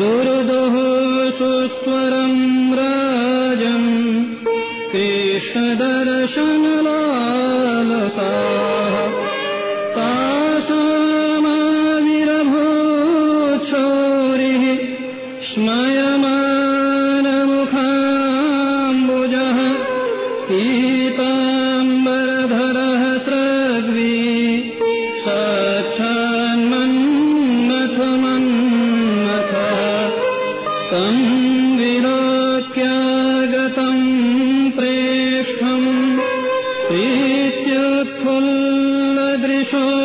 रुरुदुः सुस्वरं جاءتهم مدرسون